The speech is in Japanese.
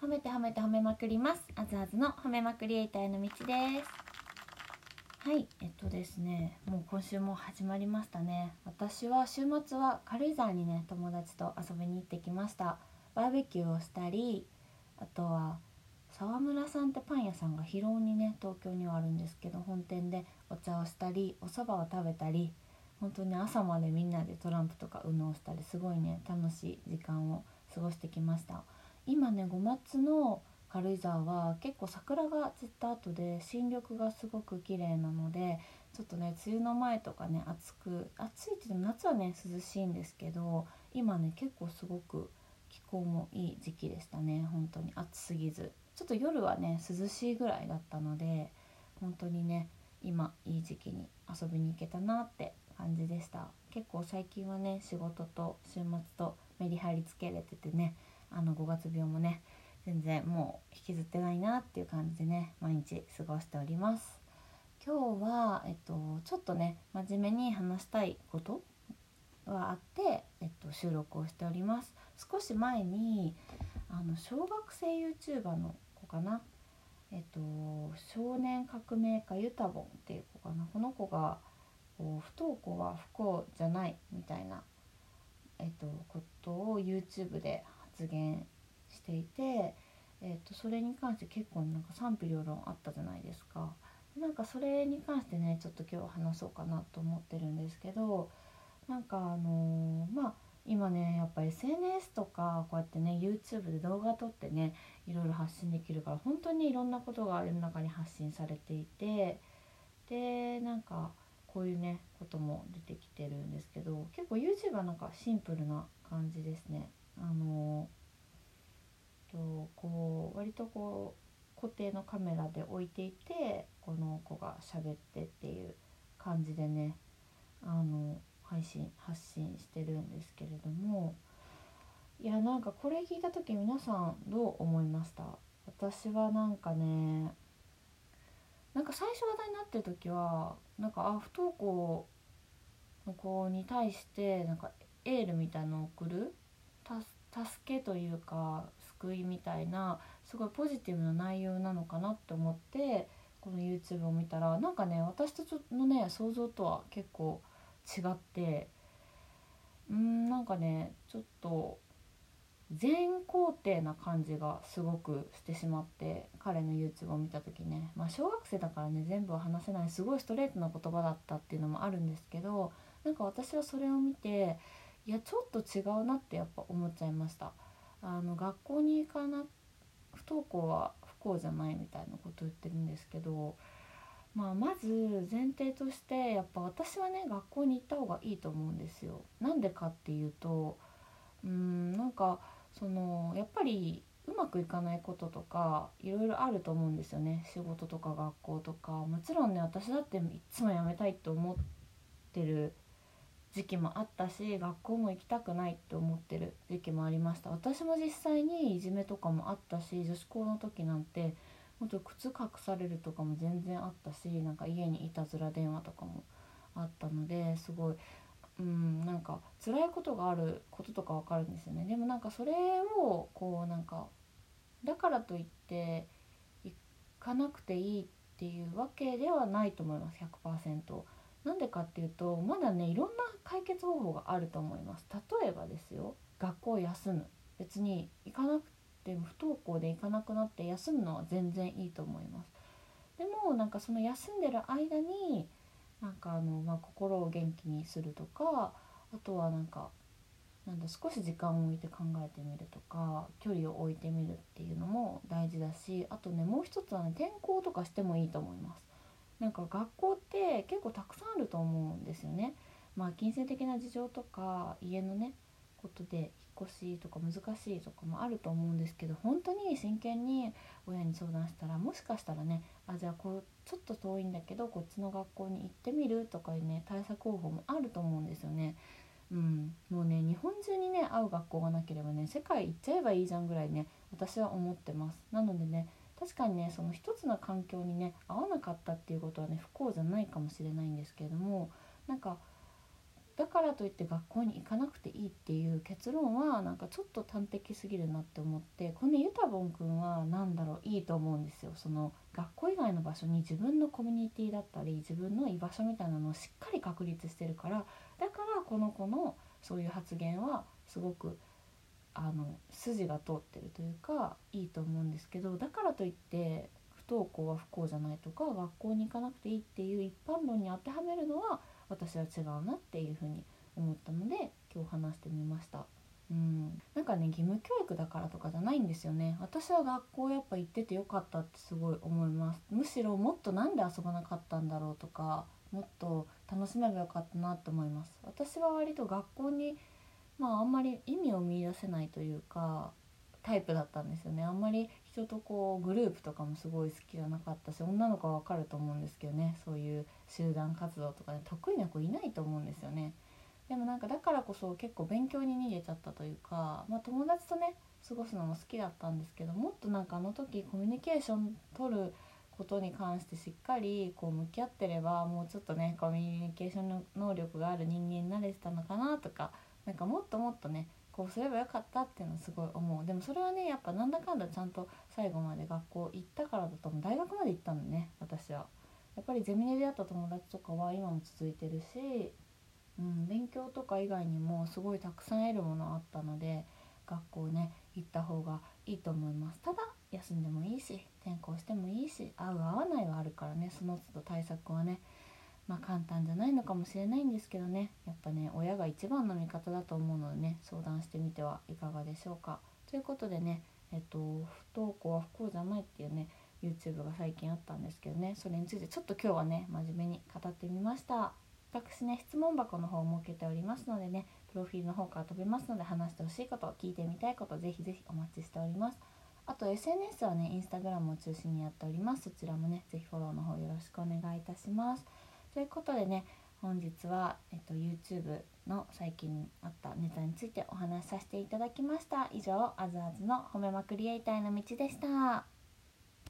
褒めて褒めて褒めまくります。あずあずの褒めまくりエイターへの道です。はいえっとですねもう今週も始まりましたね。私は週末は軽井沢にね友達と遊びに行ってきました。バーベキューをしたりあとは沢村さんってパン屋さんが広尾にね東京にはあるんですけど本店でお茶をしたりお蕎麦を食べたり本当に朝までみんなでトランプとか UNO をしたりすごいね楽しい時間を過ごしてきました。今ね5月の軽井沢は結構桜が散った後で新緑がすごく綺麗なのでちょっとね梅雨の前とかね暑く暑いって言っても夏はね涼しいんですけど今ね結構すごく気候もいい時期でしたね。本当に暑すぎず。ちょっと夜はね涼しいぐらいだったので本当にね今いい時期に遊びに行けたなって感じでした。結構最近はね仕事と週末とメリハリつけれててねあの5月病もね全然もう引きずってないなっていう感じでね毎日過ごしております。今日は、えっと、ちょっとね真面目に話したいことがあって、えっと、収録をしております。少し前にあの小学生 YouTuber の子かな。えっと少年革命家ユタボンっていう子かな。この子がこう不登校は不幸じゃないみたいな、えっと、ことを YouTube で発言していて、えっと、それに関して結構なんか賛否両論あったじゃないですか。なんかそれに関してねちょっと今日話そうかなと思ってるんですけどなんかあのー、まあ今ねやっぱ SNS とかこうやってね YouTube で動画撮ってねいろいろ発信できるから本当にいろんなことが世の中に発信されていてでなんかこういうねことも出てきてるんですけど結構 YouTube はなんかシンプルな感じですね。あのとこう割とこう固定のカメラで置いていてこの子が喋ってっていう感じでねあの配信発信してるんですけれどもいやなんかこれ聞いた時皆さんどう思いました？私はなんかねなんか最初話題になってる時はなんかあ不登校の子に対してなんかエールみたいのを送る助けというか救いみたいなすごいポジティブな内容なのかなって思ってこの YouTube を見たらなんかね私たちのね想像とは結構違ってうんなんかねちょっと全肯定な感じがすごくしてしまって彼の YouTube を見た時ね。まあ小学生だからね全部は話せないすごいストレートな言葉だったっていうのもあるんですけどなんか私はそれを見ていやちょっと違うなってやっぱ思っちゃいました。あの学校に行かな不登校は不幸じゃないみたいなこと言ってるんですけどまあ、まず前提としてやっぱ私はね学校に行った方がいいと思うんですよ。なんでかっていうとうんなんかそのやっぱりうまくいかないこととかいろいろあると思うんですよね。仕事とか学校とか。もちろんね私だっていつも辞めたいって思ってる時期もあったし学校も行きたくないって思ってる時期もありました。私も実際にいじめとかもあったし女子校の時なんてほんと靴隠されるとかも全然あったしなんか家にいたずら電話とかもあったのですごいうんなんか辛いことがあることとかわかるんですよね。でもなんかそれをこうなんかだからといって行かなくていいっていうわけではないと思います。100%。なんでかっていうとまだねいろんな解決方法があると思います。例えばですよ学校休む。別に行かなくても不登校で行かなくなって休むのは全然いいと思います。でもなんかその休んでる間になんかあの、まあ、心を元気にするとかあとはなんかなんだ少し時間を置いて考えてみるとか距離を置いてみるっていうのも大事だしあとねもう一つはね転校とかしてもいいと思います。なんか学校って結構たくさんあると思うんですよね。まあ金銭的な事情とか家のねことで引っ越しとか難しいとかもあると思うんですけど本当に真剣に親に相談したらもしかしたらねあじゃあこうちょっと遠いんだけどこっちの学校に行ってみるとかいうね対策方法もあると思うんですよね。うん、もうね日本中にね合う学校がなければね世界行っちゃえばいいじゃんぐらいね私は思ってます。なのでね確かにねその一つの環境にね合わなかったっていうことはね不幸じゃないかもしれないんですけれどもなんかだからといって学校に行かなくていいっていう結論はなんかちょっと端的すぎるなって思ってこのユタボン君は何だろういいと思うんですよ。その学校以外の場所に自分のコミュニティだったり自分の居場所みたいなのをしっかり確立してるからだからこの子のそういう発言はすごくあの筋が通ってるというかいいと思うんですけどだからといって不登校は不幸じゃないとか学校に行かなくていいっていう一般論に当てはめるのは私は違うなっていうふうに思ったので今日話してみました。うん、なんかね義務教育だからとかじゃないんですよね。私は学校やっぱ行っててよかったってすごい思います。むしろもっと何で遊ばなかったんだろうとかもっと楽しめばよかったなって思います。私は割と学校にまああんまり意味を見いだせないというかタイプだったんですよね。あんまり人とこうグループとかもすごい好きじゃなかったし女の子はわかると思うんですけどね。そういう集団活動とかね。得意な子いないと思うんですよね。でもなんかだからこそ結構勉強に逃げちゃったというか、まあ、友達とね過ごすのも好きだったんですけどもっとなんかあの時コミュニケーション取ることに関してしっかりこう向き合ってればもうちょっとねコミュニケーションの能力がある人間になれてたのかなとかなんかもっともっとねこうすればよかったっていうのはすごい思う。でもそれはねやっぱなんだかんだちゃんと最後まで学校行ったからだと思う。大学まで行ったんだね私は。やっぱりゼミで出会った友達とかは今も続いてるし、うん、勉強とか以外にもすごいたくさん得るものあったので学校ね行った方がいいと思います。ただ休んでもいいし転校してもいいし合う合わないはあるからねその都度対策はね。まあ簡単じゃないのかもしれないんですけどね。やっぱね親が一番の味方だと思うのでね相談してみてはいかがでしょうか。ということでねえっと不登校は不幸じゃないっていうね YouTube が最近あったんですけどね。それについてちょっと今日はね真面目に語ってみました。私ね質問箱の方を設けておりますのでねプロフィールの方から飛べますので話してほしいこと聞いてみたいことぜひぜひお待ちしております。あと SNS はねインスタグラムを中心にやっております。そちらもねぜひフォローの方よろしくお願いいたします。ということでね本日は、えっと、YouTube の最近あったネタについてお話しさせていただきました。以上あずあずの褒めまくりエイターの道でした。